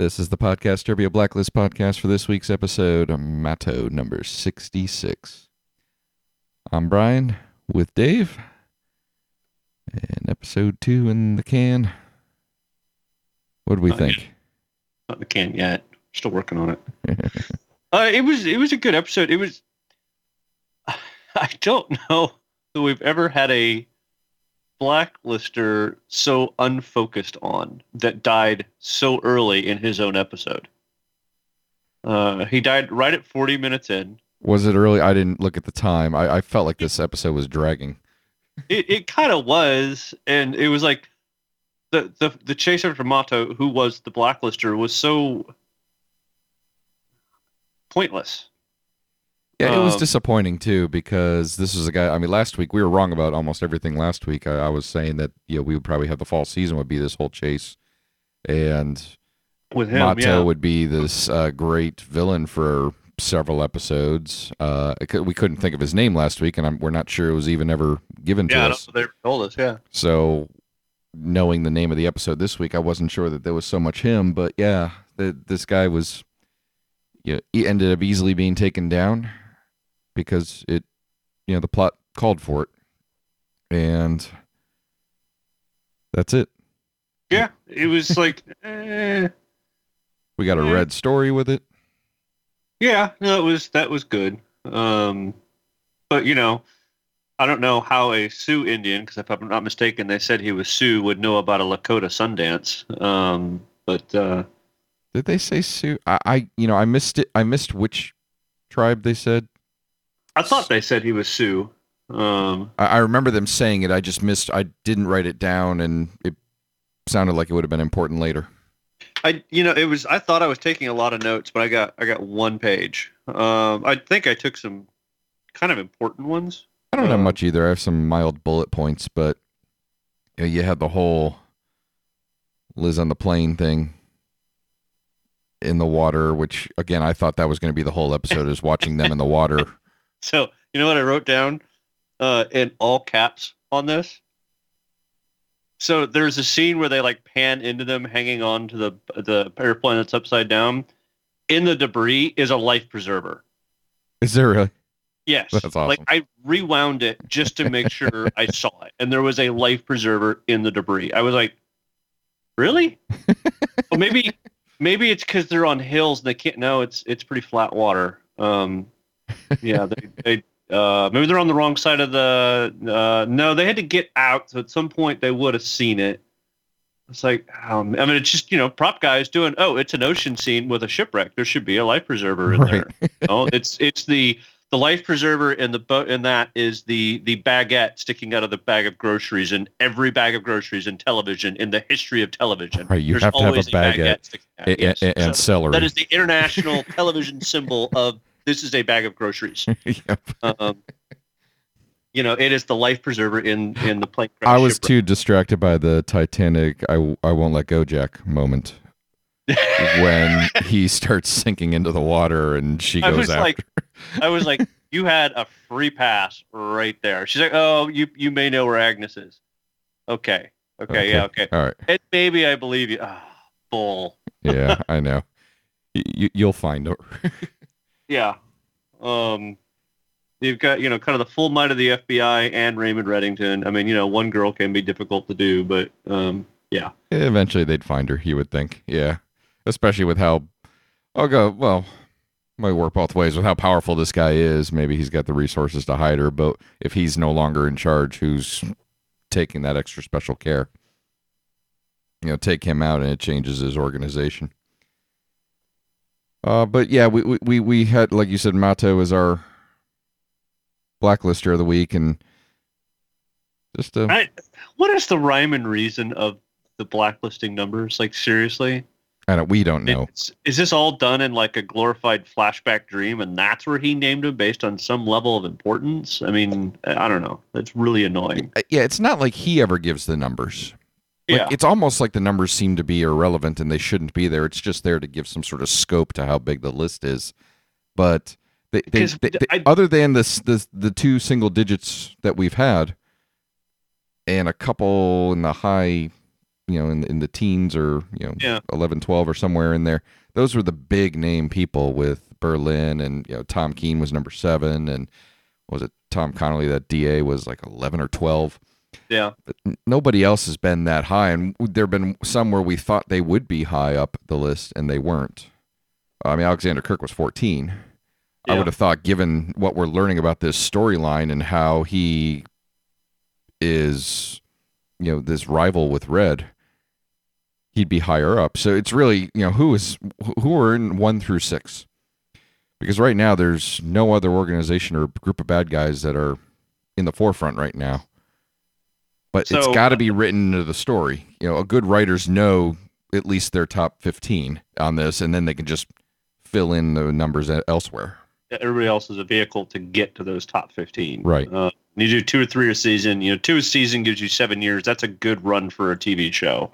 This is the podcast Trivia Blacklist podcast for this week's episode, Mato number 66. I'm Brian with Dave, and episode two in the can. What do we Not think? Not in the can yet. Still working on it. uh, it was it was a good episode. It was. I don't know that we've ever had a blacklister so unfocused on that died so early in his own episode. Uh, he died right at 40 minutes in. Was it early? I didn't look at the time. I, I felt like this episode was dragging. It, it kind of was, and it was like the the the chase after Mato, who was the blacklister, was so pointless. Yeah, it was Um, disappointing too because this is a guy. I mean, last week we were wrong about almost everything. Last week I, I was saying that you know we would probably have the fall season would be this whole chase, and with him. Mato yeah. would be this uh, great villain for several episodes. Uh, we couldn't think of his name last week, and I'm, we're not sure it was even ever given to yeah, I us. don't they told us. Yeah, So, knowing the name of the episode this week, I wasn't sure that there was so much him. But yeah, the, this guy was, you know, he ended up easily being taken down because it, you know, the plot called for it, and that's it. yeah. It was like, eh, We got a red story with it. yeah. No, it was that was good. Um, but you know, I don't know how a Sioux Indian, because if I'm not mistaken, they said he was Sioux, would know about a Lakota Sundance. Um, but uh, Did they say Sioux? I, I, you know, I missed it. I missed which tribe they said. I thought they said he was Sioux. Um, I, I remember them saying it. I just missed. I didn't write it down, and it sounded like it would have been important later. I you know it was I thought I was taking a lot of notes, but I got I got one page. Um, I think I took some kind of important ones. I don't have Um, much either. I have some mild bullet points, but you, know, you had the whole Liz on the plane thing in the water, which again I thought that was going to be the whole episode is watching them in the water. So you know what I wrote down uh, in all caps on this. So there's a scene where they like pan into them hanging on to the the airplane that's upside down. In the debris is a life preserver. Is there really? Yes. That's awesome. Like I rewound it just to make sure I saw it. And there was a life preserver in the debris. I was like, really? well, maybe maybe it's because they're on hills and they can't no, it's it's pretty flat water. Um yeah, they, they uh maybe they're on the wrong side of the uh no, they had to get out, so at some point they would have seen it. It's like um, I mean it's just, you know, prop guys doing oh, it's an ocean scene with a shipwreck. There should be a life preserver in there. No, it's it's the the life preserver in the boat and that is the the baguette sticking out of the bag of groceries in every bag of groceries in television in the history of television. Right, you There's have to have a baguette sticking. A- a- Yes. and So celery. that is the international television symbol of this is a bag of groceries. Yep. Um, you know, it is the life preserver in in the plane crash. I was shipwreck. too distracted by the Titanic. I, I won't let go, Jack moment when he starts sinking into the water and she I goes was after. like, I was like, you had a free pass right there. She's like, oh, you you may know where Agnes is. Okay, okay, yeah, okay. All right. And maybe I believe you. Ah, bull. Yeah, I know. You, you'll find her. Yeah. Um, you've got you know kind of the full might of the FBI and Raymond Reddington. I mean, you know, one girl can be difficult to do, but um, yeah. Eventually, they'd find her. You would think. Yeah, especially with how. I'll go. Well, might work both ways with how powerful this guy is. Maybe he's got the resources to hide her, but if he's no longer in charge, who's taking that extra special care? You know, take him out, and it changes his organization. Uh, but yeah, we, we we we had like you said, Mato is our blacklister of the week, and just uh, I, what is the rhyme and reason of the blacklisting numbers? Like seriously, I don't. We don't know. It's, is this all done in like a glorified flashback dream, and that's where he named him based on some level of importance? I mean, I don't know. That's really annoying. Yeah, it's not like he ever gives the numbers. Like, yeah, It's almost like the numbers seem to be irrelevant and they shouldn't be there. It's just there to give some sort of scope to how big the list is. But they, they, they, they- I- other than this, this, the two single digits that we've had and a couple in the high you know, in in the teens or you know, Yeah. 11, 12 or somewhere in there. Those were the big name people with Berlin and you know Tom Keen was number seven and was it Tom Connolly that DA was like eleven or twelve. Yeah. But nobody else has been that high, and there have been some where we thought they would be high up the list and they weren't. I mean, Alexander Kirk was fourteen. I would have thought, given what we're learning about this storyline and how he is, you know, this rival with Red, he'd be higher up. So it's really, you know, who is who are in one through six, because right now there's no other organization or group of bad guys that are in the forefront right now. But it's got to be written into the story. You know, a good writers know at least their top fifteen on this, and then they can just fill in the numbers elsewhere. Everybody else is a vehicle to get to those top 15. Right. Uh, you do two or three a season. You know, two a season gives you seven years. That's a good run for a TV show.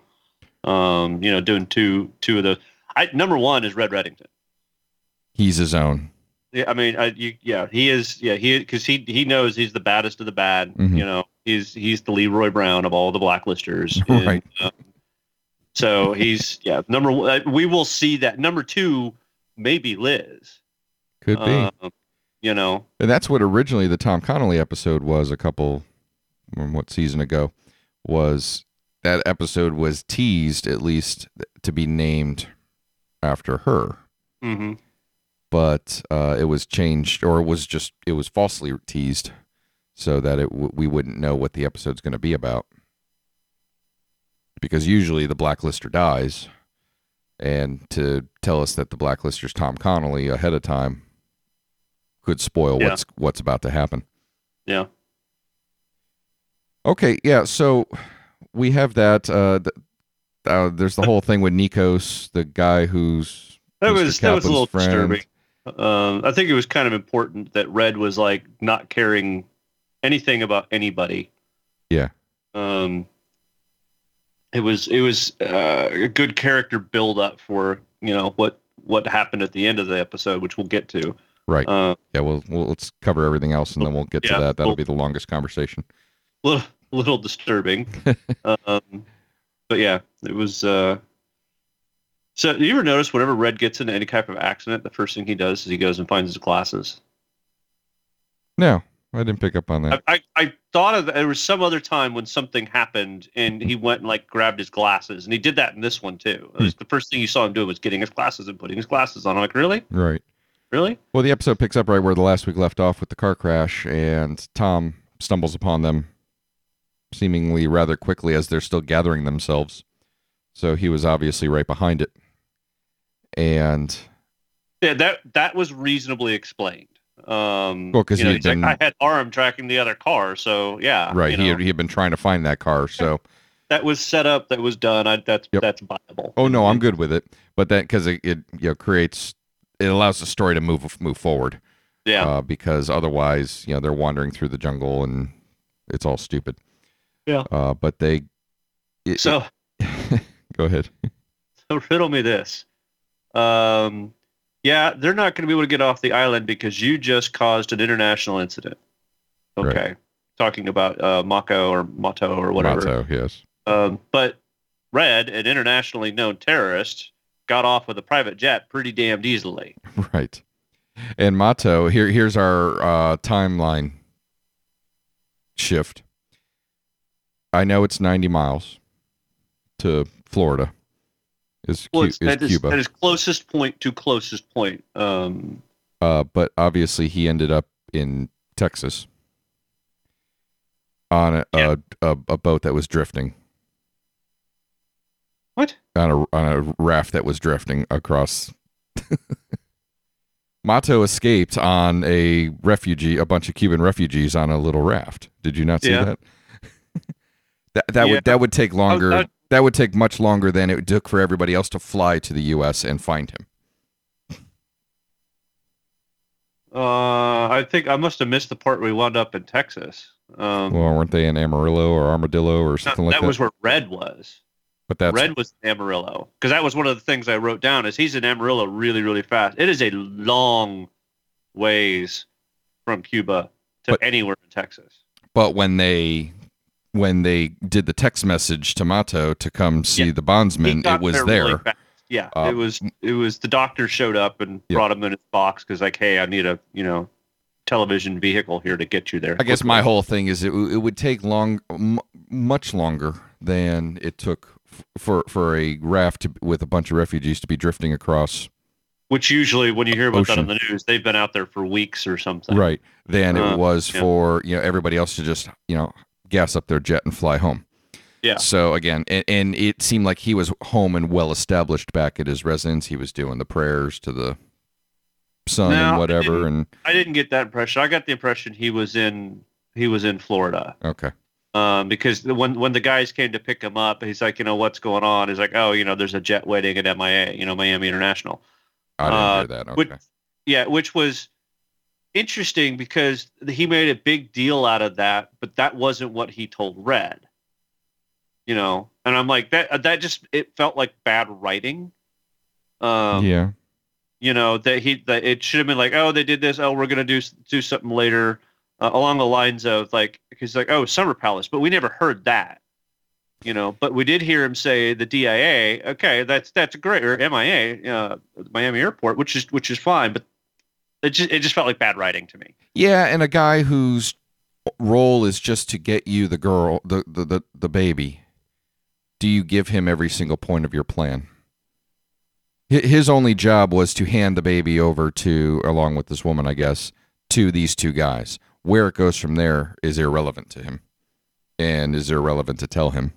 Um, you know, doing two two of those. I number one is Red Reddington. He's his own. Yeah, I mean, I, you, yeah, he is. Yeah, he because he he knows he's the baddest of the bad. Mhm. You know, he's he's the Leroy Brown of all the blacklisters. Right. um, so he's yeah number one. uh, We will see that number two, maybe Liz. Could be. Um, you know, And that's what originally the Tom Connolly episode was a couple, um, what season ago, was that episode was teased at least to be named after her, hmm but uh, it was changed or it was just it was falsely teased so that it w- we wouldn't know what the episode's going to be about because usually the blacklister dies and to tell us that the blacklister's Tom Connolly ahead of time could spoil Yeah. what's what's about to happen. yeah. Okay, yeah. So we have that. Uh, uh, there's the whole thing with Nikos, the guy who's That Mr. was that was a little friend. disturbing. Um, I think it was kind of important that Red was like not caring anything about anybody. Yeah. Um, it was it was uh, a good character build up for you know what what happened at the end of the episode, which we'll get to. right. Uh, yeah. Well, well, let's cover everything else and then we'll get to that. That'll be the longest conversation. little little disturbing. um, but yeah, it was. Uh, so, do you ever notice whenever Red gets into any type of accident, the first thing he does is he goes and finds his glasses. No, I didn't pick up on that. I, I, I thought of there was some other time when something happened and he went and like grabbed his glasses and he did that in this one too. It was hmm. the first thing you saw him do was getting his glasses and putting his glasses on. I'm like, really, right. really? Well, the episode picks up right where the last week left off with the car crash, and Tom stumbles upon them seemingly rather quickly as they're still gathering themselves. So he was obviously right behind it. And Yeah, that that was reasonably explained. Um, Well, 'cause you know, he like, I had arm tracking the other car, so yeah, right, you he, had, he had been trying to find that car. So, that was set up, that was done. I, that's Yep. that's viable. oh no, I'm good with it. But that because it, it you know creates it allows the story to move move forward. Yeah, Uh, because otherwise, you know, they're wandering through the jungle and it's all stupid. Yeah. Uh, but they. It, so go ahead. So riddle me this. Um, yeah, they're not going to be able to get off the island because you just caused an international incident. Right. Okay. Talking about uh, Mako or Mato or whatever. Mato, yes. Um, but Red, an internationally known terrorist, got off with a private jet pretty damned easily. Right. And Mato, here here's our uh, timeline shift. I know it's 90 miles to Florida. Is, Well, is at his, Cuba. at his closest point to closest point. Um, uh, but obviously he ended up in Texas on a, Yeah. a, a, a boat that was drifting. what? on a on a raft that was drifting across. Mato escaped on a refugee, a bunch of Cuban refugees on a little raft. Did you not see Yeah. that? that that Yeah. would that would take longer. I- that would take much longer than it took for everybody else to fly to the U.S. and find him. Uh, I think I must have missed the part where we wound up in Texas. Um, Well, weren't they in Amarillo or Armadillo or something like that that? was where Red was. but that Red was in Amarillo because that was one of the things I wrote down. Is he's in Amarillo really, really fast. It is a long ways from Cuba to But- anywhere in Texas. but when they when they did the text message to Mato to come see Yeah. the bondsman, it was there. fast. Yeah, Uh, it was. It was the doctor showed up and Yeah. brought him in his box because like, hey, I need a you know television vehicle here to get you there. I guess my whole thing is it, it would take long, m- much longer than it took f- for for a raft to, with a bunch of refugees to be drifting across. Which usually, when you hear about that on the news, they've been out there for weeks or something. Right. Than Uh, it was yeah. for you know everybody else to just you know gas up their jet and fly home. Yeah. So again, and, and it seemed like he was home and well established back at his residence. He was doing the prayers to the sun No, and whatever. didn't- And I didn't get that impression. I got the impression he was in he was in Florida. okay, Um, because the, when when the guys came to pick him up, he's like, you know, what's going on? He's like, oh, you know, there's a jet waiting at MIA, you know, Miami International. I didn't Uh, hear that. Okay. which- Yeah, which was interesting because he made a big deal out of that, but that wasn't what he told Red. You know, and I'm like that. That just it felt like bad writing. Um, yeah. you know that he that it should have been like, oh, they did this. Oh, we're gonna do do something later, uh, along the lines of like, he's like, oh, Summer Palace, but we never heard that. You know, but we did hear him say the DIA. Okay, that's that's great, or MIA, uh, Miami Airport, which is which is fine, but it just it just felt like bad writing to me. Yeah, and a guy whose role is just to get you the girl, the the the, the baby. Do you give him every single point of your plan? His only job was to hand the baby over to, along with this woman, I guess, to these two guys. Where it goes from there is irrelevant to him, and is irrelevant to tell him,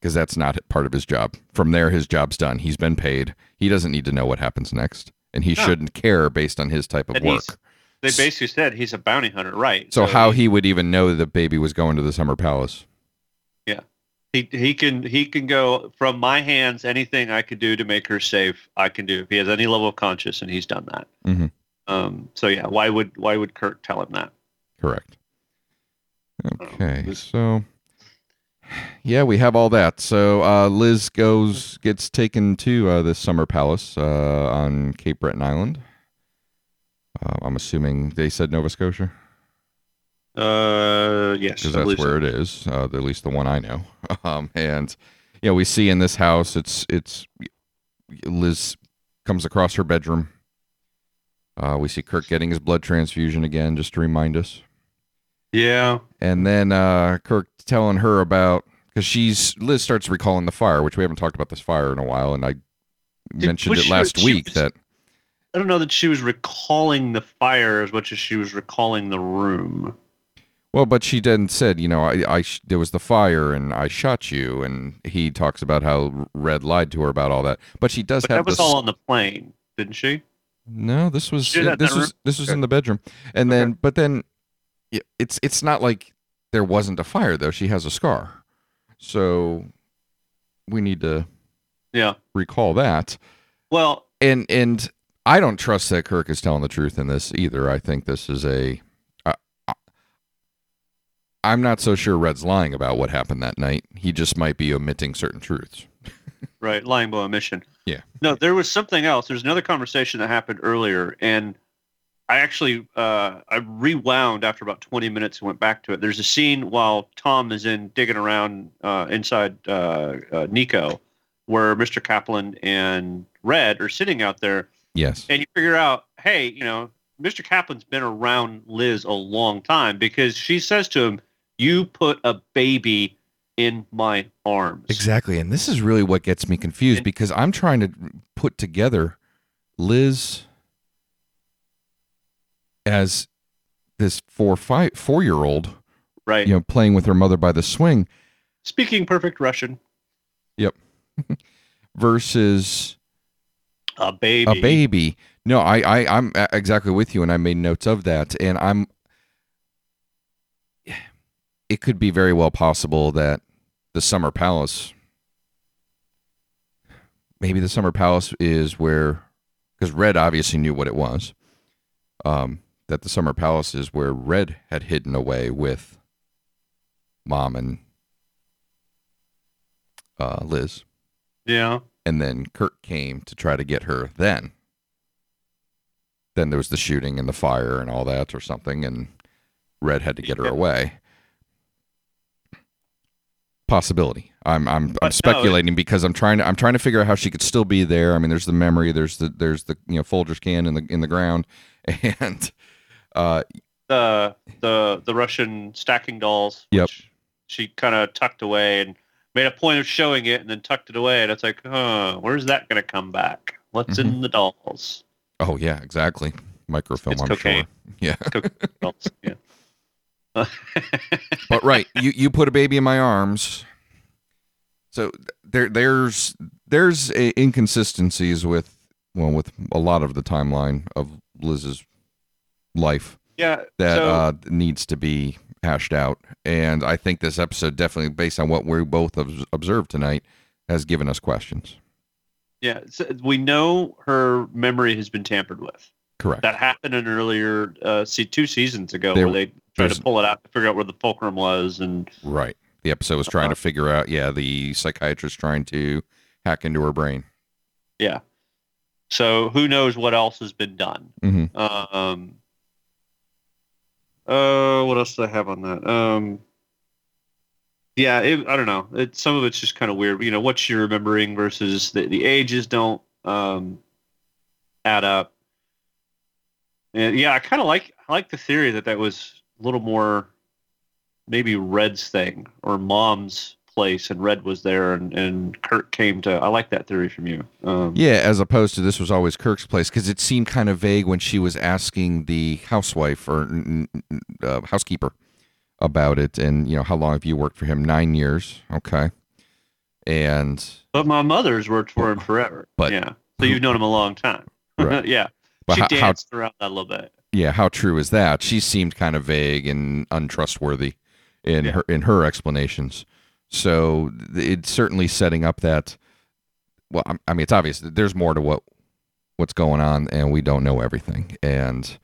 because that's not part of his job. From there, his job's done. He's been paid. He doesn't need to know what happens next, and he No. shouldn't care based on his type of And work. They basically said he's a bounty hunter, right? So how he would even know the baby was going to the summer palace? Yeah, he he can he can go from my hands anything I could do to make her safe I can do if he has any level of conscience and he's done that. Mhm. Um, so yeah, why would why would Kirk tell him that? Correct. Okay, this- so yeah, we have all that. So uh, Liz goes gets taken to uh, this summer palace uh, on Cape Breton Island. Uh, I'm assuming they said Nova Scotia Uh, yes, because that's believe so. where it is. Uh, at least the one I know. Um, and you know, we see in this house, it's it's Liz comes across her bedroom. Uh, we see Kirk getting his blood transfusion again, just to remind us. Yeah, And then uh, Kirk telling her about because she's Liz starts recalling the fire, which we haven't talked about this fire in a while, and I mentioned was it last she week was- that I don't know that she was recalling the fire as much as she was recalling the room. well, but she then said, you know, I, I sh- there was the fire and I shot you, and he talks about how Red lied to her about all that, but she does But have that was all on the plane, didn't she? No, this was She in this was this was in the bedroom, and Okay. then but then it's it's not like there wasn't a fire though. She has a scar, so we need to Yeah. recall that. Well, and and I don't trust that Kirk is telling the truth in this either. I think this is a. I, I'm not so sure Red's lying about what happened that night. He just might be omitting certain truths. Right, lying by omission. Yeah. No, there was something else. There's another conversation that happened earlier, and I actually uh, I rewound after about 20 minutes and went back to it. There's a scene while Tom is in digging around uh, inside uh, uh, Nico, where Mr. Kaplan and Red are sitting out there, Yes. and you figure out, hey, you know, Mr. Kaplan's been around Liz a long time because she says to him, "You put a baby in my arms." Exactly, and this is really what gets me confused And- because I'm trying to put together Liz as this four five four year old, Right. you know, playing with her mother by the swing Speaking perfect Russian. Yep. Versus A baby. a baby. No, I, I, I'm exactly with you, and I made notes of that, and I'm. It could be very well possible that the Summer Palace, maybe the Summer Palace is where, because Red obviously knew what it was. Um, that the Summer Palace is where Red had hidden away with Mom and uh, Liz Yeah. and then Kirk came to try to get her then. Then there was the shooting and the fire and all that or something, and Red had to get her away. possibility. I'm I'm, But I'm no, speculating because I'm trying to I'm trying to figure out how she could still be there. I mean, there's the memory, there's the there's the you know Folgers can in the in the ground, and uh, the the the Russian stacking dolls. Yep. which She kind of tucked away and made a point of showing it, and then tucked it away. And it's like, huh, where's that going to come back? What's in the dolls? oh yeah, exactly, microfilm. It's I'm cocaine. sure. Yeah, dolls. Yeah. but right, you you put a baby in my arms. So there there's there's a inconsistencies with well with a lot of the timeline of Liz's life. yeah. that so, uh, needs to be hashed out. And I think this episode, definitely based on what we both observed tonight, has given us questions. yeah. So we know her memory has been tampered with. Correct. That happened in earlier, uh, see, two seasons ago, There- where they tried to pull it out to figure out where the fulcrum was, and right. The episode was trying to figure out, yeah, the psychiatrist trying to hack into her brain. yeah. So who knows what else has been done? hmm Um. Uh, what else do I have on that? Um. Yeah, it, I don't know. It, some of it's just kind of weird. You know, what you're remembering versus the, the ages don't um, add up. And yeah, I kind of like I like the theory that that was a little more maybe Red's thing or Mom's place, and Red was there, and and Kirk came to. I like that theory from you. Um, Yeah, as opposed to this was always Kirk's place because it seemed kind of vague when she was asking the housewife or uh, housekeeper about it, and you know how long have you worked for him? Nine years. Okay, and But my mother's worked for him forever. But- yeah, so you've known him a long time. Right. yeah, But she how- how- danced around that a little bit. yeah, how true is that? She seemed kind of vague and untrustworthy in Yeah. her in her explanations. So it's certainly setting up that. Well, I- mean, it's obvious that there's more to what what's going on, and we don't know everything. And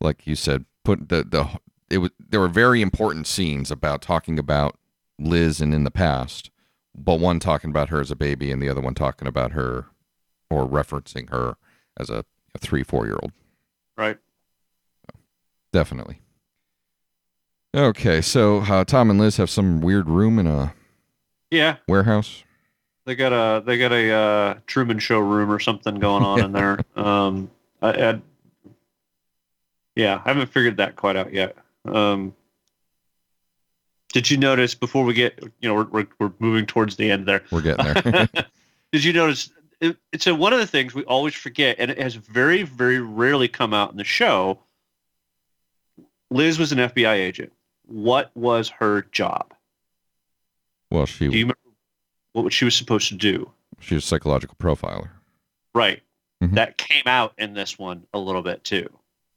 like you said, put the the it was there were very important scenes about talking about Liz and in the past, but one talking about her as a baby, and the other one talking about her or referencing her as a, a three four year old. Right. Definitely. Okay, so uh, Tom and Liz have some weird room in a Yeah, warehouse. they got a they got a uh, Truman Show room or something going on in there. Um, I, I, yeah, I haven't figured that quite out yet. Um, did you notice before we get you know we're we're, we're moving towards the end there? We're getting there. Did you notice? It, it's a, one of the things we always forget, and it has very, very rarely come out in the show. Liz was an FBI agent. What was her job? Well, she Do you remember what she was supposed to do? she was a psychological profiler. Right. Mhm. That came out in this one a little bit too.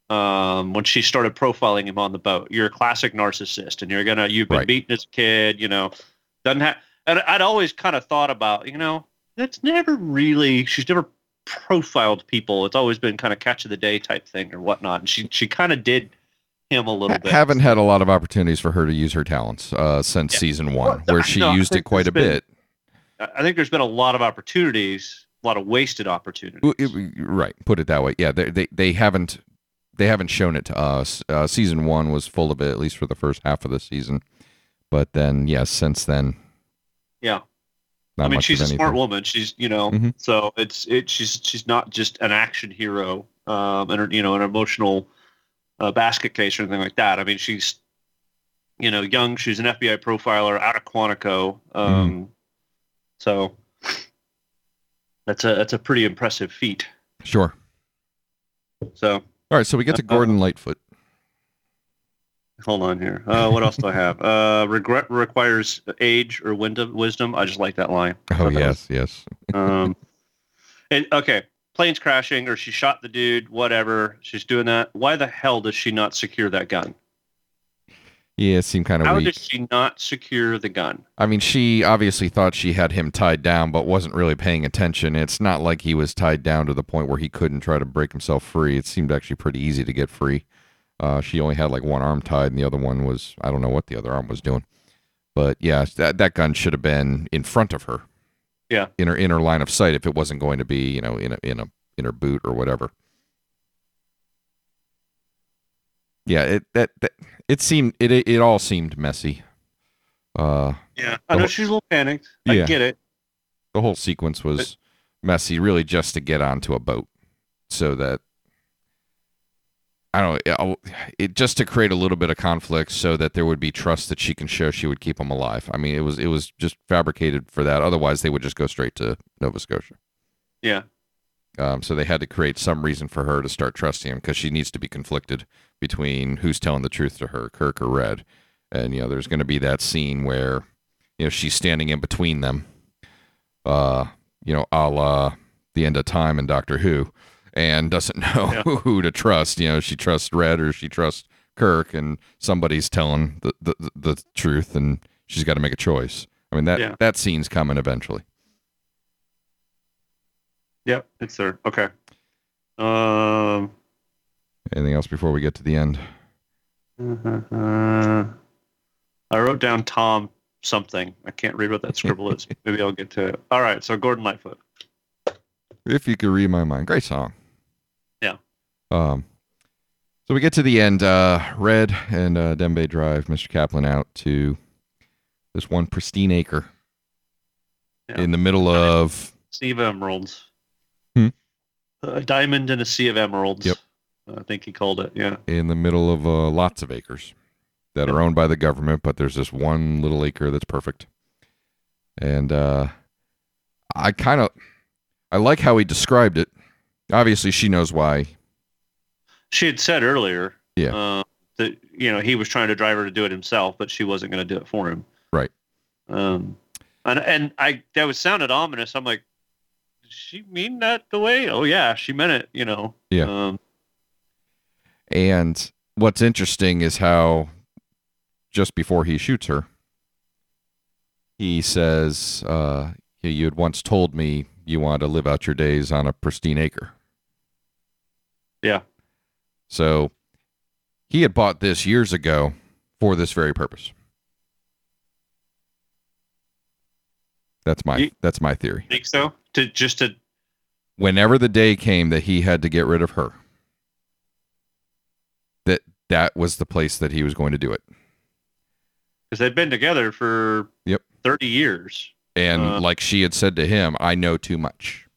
Um, when she started profiling him on the boat, you're a classic narcissist, and you're gonna you've been Right. beaten as a kid. You know, doesn't have. And I'd always kind of thought about, you know, that's never really. She's never profiled people. It's always been kind of catch of the day type thing or whatnot. And she she kind of did him a little bit. Haven't had a lot of opportunities for her to use her talents uh, since Yeah. season one, Well, where she no, used it quite a been- bit. I think there's been a lot of opportunities, a lot of wasted opportunities. Right, put it that way. Yeah, they they, they haven't they haven't shown it to us. Uh, season one was full of it, at least for the first half of the season. But then, yes, since then, Yeah. not I mean, she's a anything. smart woman. She's, you know, Mhm. so it's it. She's she's not just an action hero, um, and you know, an emotional uh, basket case or anything like that. I mean, she's, you know, young. She's an FBI profiler out of Quantico. Um, Mm-hmm. So that's a that's a pretty impressive feat. Sure. So All right, so we get to Uh, Gordon Lightfoot. hold on here. Uh, what else do I have? Uh, regret requires age or wisdom. Wisdom. I just like that line. Oh thought that was yes, yes. um, and okay, plane's crashing, or she shot the dude. Whatever, she's doing that. Why the hell does she not secure that gun? Yeah, it seemed kind of weird. How weak. does she not secure the gun? I mean, she obviously thought she had him tied down, but wasn't really paying attention. It's not like he was tied down to the point where he couldn't try to break himself free. It seemed actually pretty easy to get free. Uh, she only had like one arm tied, and the other one was I don't know what the other arm was doing. But yeah, that that gun should have been in front of her. Yeah. In her in her line of sight, if it wasn't going to be, you know, in a in a in her boot or whatever. Yeah, it that, that it seemed it, it it all seemed messy. Uh, Yeah, I know whole- she's a little panicked. I Yeah. get it. the whole sequence was messy, really, just to get onto a boat, so that I don't know, it, just to create a little bit of conflict, so that there would be trust that she can show she would keep him alive. I mean, it was it was just fabricated for that. Otherwise, they would just go straight to Nova Scotia. Yeah, Um, so they had to create some reason for her to start trusting him because she needs to be conflicted between who's telling the truth to her, Kirk or Red. And you know, there's going to be that scene where you know she's standing in between them, uh, you know, a la the end of time in Doctor Who, and doesn't know Yeah. who to trust. You know, she trusts Red or she trusts Kirk, and somebody's telling the the, the, truth, and she's got to make a choice. I mean that Yeah. that scene's coming eventually. yep, it's there. Okay. Um. Anything else before we get to the end? uh, I wrote down Tom something. I can't read what that scribble is. Maybe I'll get to it. All right. So Gordon Lightfoot. If you could read my mind, great song. Yeah. Um. So we get to the end. Uh, Red and uh, Dembe drive Mr. Kaplan out to this one pristine acre Yeah. in the middle of Sea of Emeralds. Hmm. A diamond in a sea of emeralds. Yep. I think he called it. Yeah. in the middle of uh, lots of acres that are owned by the government, but there's this one little acre that's perfect. And uh, I kind of I like how he described it. Obviously, she knows why. She had said earlier. Yeah. Uh, that you know he was trying to drive her to do it himself, but she wasn't going to do it for him. Right. Um, and and I that was sounded ominous. I'm like, did she mean that the way? Oh yeah, she meant it. You know. Yeah. Um, And what's interesting is how just before he shoots her, he says, uh, "You you had once told me you want to live out your days on a pristine acre." Yeah. So he had bought this years ago for this very purpose. That's my Ye- that's my theory. think so? To just to Whenever the day came that he had to get rid of her, that that was the place that he was going to do it. because they've been together for Yep. thirty years. And Uh, like she had said to him, I know too much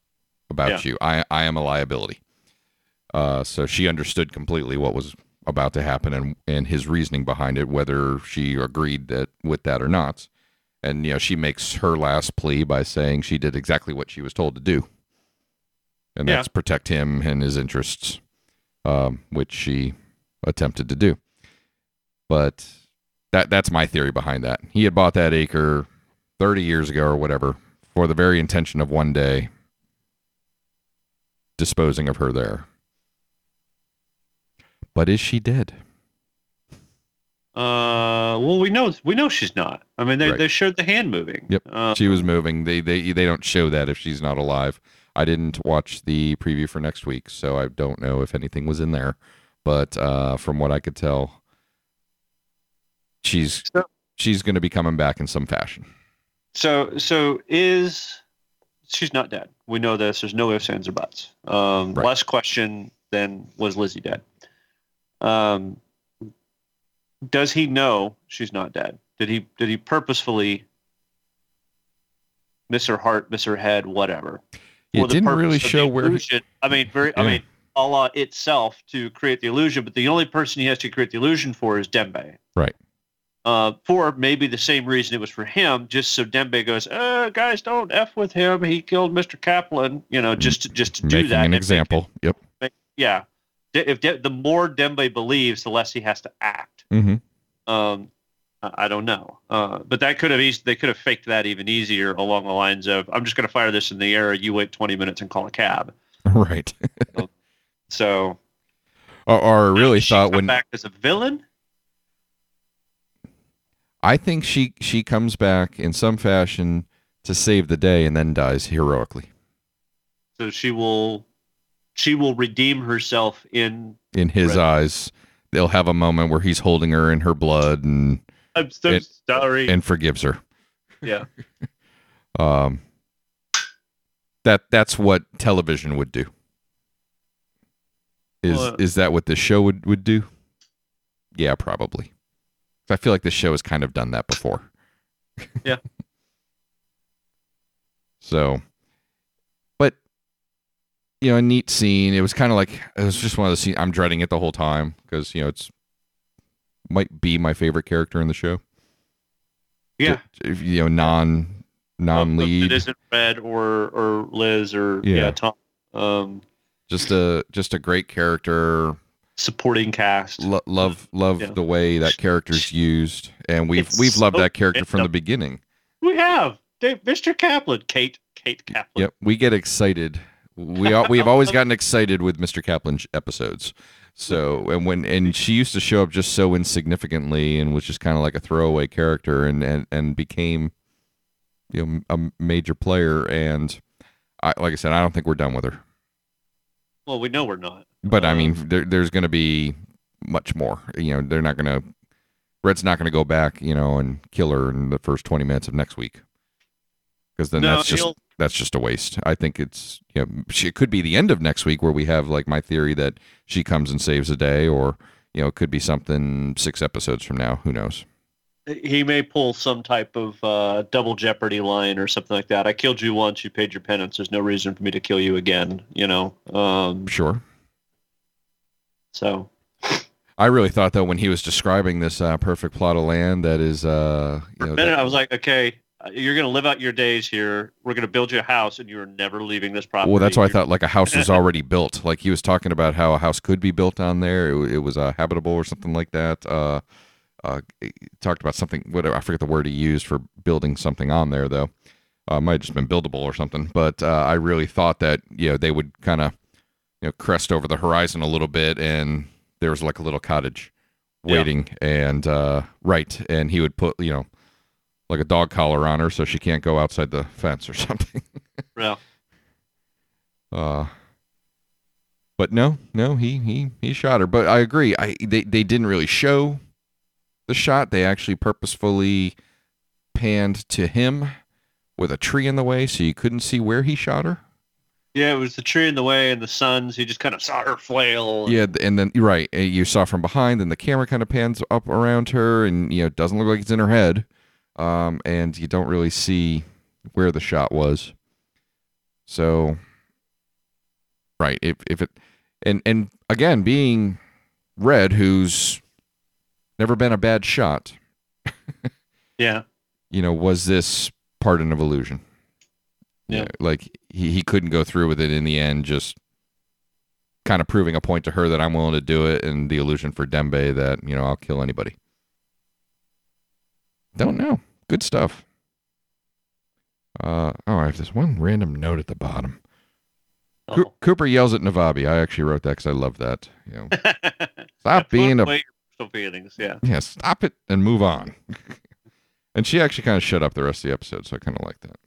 about Yeah. you. I I am a liability. Uh, so she understood completely what was about to happen and and his reasoning behind it, whether she agreed that with that or not. And you know, she makes her last plea by saying she did exactly what she was told to do, and Yeah. that's protect him and his interests, um, which she attempted to do. But that that's my theory behind that. He had bought that acre 30 years ago or whatever for the very intention of one day disposing of her there. But is she dead? Uh, well, we know we know she's not. I mean, they Right. they showed the hand moving. Yep. Uh, She was moving. They they they don't show that if she's not alive. I didn't watch the preview for next week, so I don't know if anything was in there. But uh, from what I could tell, she's So- she's going to be coming back in some fashion. So so is she's not dead? We know this. There's no ifs, ands, or buts. Um, Right. Last question then was Lizzie dead? Um, does he know she's not dead? Did he did he purposefully miss her heart, miss her head, whatever? It the didn't really show where. He. I mean, very. I mean, Allah itself to create the illusion, but the only person he has to create the illusion for is Dembe. Right. Uh, for maybe the same reason it was for him, just so Dembe goes, uh, guys, don't f with him. He killed Mr. Kaplan. You know, just to, just to do that. an and make example. Yep. it- yeah. If De- the more Dembe believes, the less he has to act. hmm Um, I don't know, uh, but that could have eas- they could have faked that even easier along the lines of I'm just going to fire this in the air. You wait 20 minutes and call a cab. Right. So Or, or I really thought when back as a villain. I think she she comes back in some fashion to save the day and then dies heroically So she will she will redeem herself in in his Right. eyes. They'll have a moment where he's holding her in her blood and I'm so It- sorry. and forgives her. yeah. Um, that that's what television would do. Is Well, uh, is that what the show would would do? Yeah, probably. I feel like this show has kind of done that before. Yeah. so, but you know, a neat scene. It was kind of like it was just one of the scenes. I'm dreading it the whole time because you know it's might be my favorite character in the show. Yeah. If, you know, non non lead. It isn't Red or or Liz or Yeah. yeah, Tom. Um, just a just a great character. Supporting cast. Lo- love love Yeah. the way that character's used, and we've It's we've loved so that character from the beginning. We have Dave, Mr. Kaplan, Kate, Kate Kaplan. Yep, we get excited. We al- we've always gotten excited with Mr. Kaplan episodes. So and when and she used to show up just so insignificantly and was just kind of like a throwaway character and and and became you know a major player and I like I said I don't think we're done with her. Well, we know we're not. But I mean there, there's going to be much more. You know, they're not going to Red's not going to go back, you know, and kill her in the first 20 minutes of next week. Cuz then no, that's just he'll- that's just a waste. I think it's you know she, it could be the end of next week where we have like my theory that she comes and saves the day, or you know it could be something six episodes from now. Who knows? He may pull some type of uh, double jeopardy line or something like that. I killed you once, you paid your penance. There's no reason for me to kill you again. You know. Um, Sure. so I really thought though when he was describing this uh, perfect plot of land that is uh you know minute, that- I was like, okay, you're going to live out your days here. We're going to build you a house, and you're never leaving this property. well that's why I thought like a house was already built. Like he was talking about how a house could be built on there. It, it was uh, habitable or something like that. Uh, uh, talked about something. Whatever I forget the word he used for building something on there though. Uh, might have just been buildable or something. But uh, I really thought that you know they would kind of you know crest over the horizon a little bit, and there was like a little cottage Yeah. waiting, and uh, right, and he would put you know like a dog collar on her so she can't go outside the fence or something. Yeah. Uh, but no, no, he he he shot her. But I agree. I they they didn't really show the shot. They actually purposefully panned to him with a tree in the way, so you couldn't see where he shot her. Yeah, it was the tree in the way and the suns. You just kind of saw her flail. Yeah, and then you're right. uh, You saw from behind, and the camera kind of pans up around her, and you know it doesn't look like it's in her head, um, and you don't really see where the shot was. So, right, if if it, and and again, being Red, who's never been a bad shot, Yeah. you know, was this part of illusion? You Yeah. know, like he, he couldn't go through with it in the end, just kind of proving a point to her that I'm willing to do it, and the illusion for Dembe that, you know, I'll kill anybody. Don't know. Good stuff. Uh, oh, I have this one random note at the bottom. Oh. Cooper yells at Navabi. I actually wrote that because I love that. You know, stop being a personal feelings. Yeah. yeah, stop it and move on. and she actually kind of shut up the rest of the episode, so I kind of like that.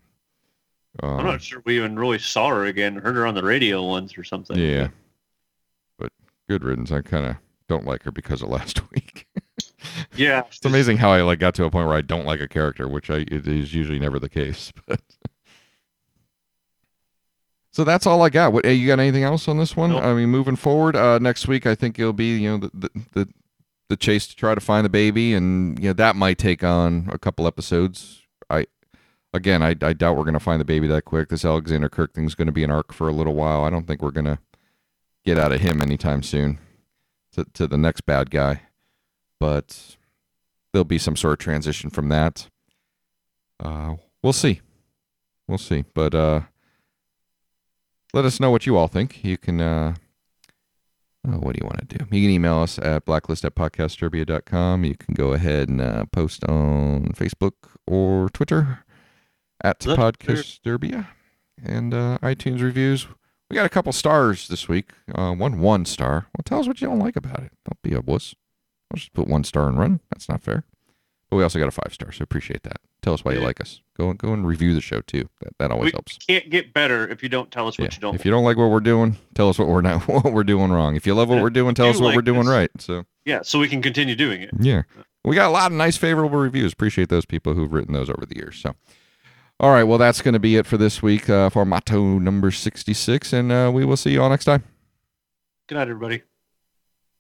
Um, I'm not sure we even really saw her again. Heard her on the radio once or something. Yeah. But good riddance. I kind of don't like her because of last week. Yeah. it's amazing how I like got to a point where I don't like a character, which I it is usually never the case. But so that's all I got. What you got? Anything else on this one? Nope. I mean, moving forward, uh, next week I think it'll be you know the, the the the chase to try to find the baby, and you know that might take on a couple episodes. I again, I, I doubt we're going to find the baby that quick. This Alexander Kirk thing's going to be an arc for a little while. I don't think we're going to get out of him anytime soon to, to the next bad guy. But there'll be some sort of transition from that. Uh, we'll see. We'll see. But uh, let us know what you all think. You can. Uh, oh, what do you want to do? You can email us at blacklist at podcastturbia.com. You can go ahead and uh, post on Facebook or Twitter at Look, Podcast and uh, iTunes reviews. We got a couple stars this week. Uh, one one star. Well, tell us what you don't like about it. Don't be a wuss. I'll just put one star and run. That's not fair. But we also got a five star, so appreciate that. Tell us why you like us. Go go and review the show too. That that always We helps. can't get better if you don't tell us what Yeah. you don't. If you don't like what we're doing, tell us what we're not what we're doing wrong. If you love what we're doing, tell us what like we're doing this. right. So yeah, so we can continue doing it. yeah. We got a lot of nice favorable reviews. Appreciate those people who've written those over the years. So all right, well that's gonna be it for this week uh, for Mato number sixty six, and uh, we will see you all next time. Good night, everybody.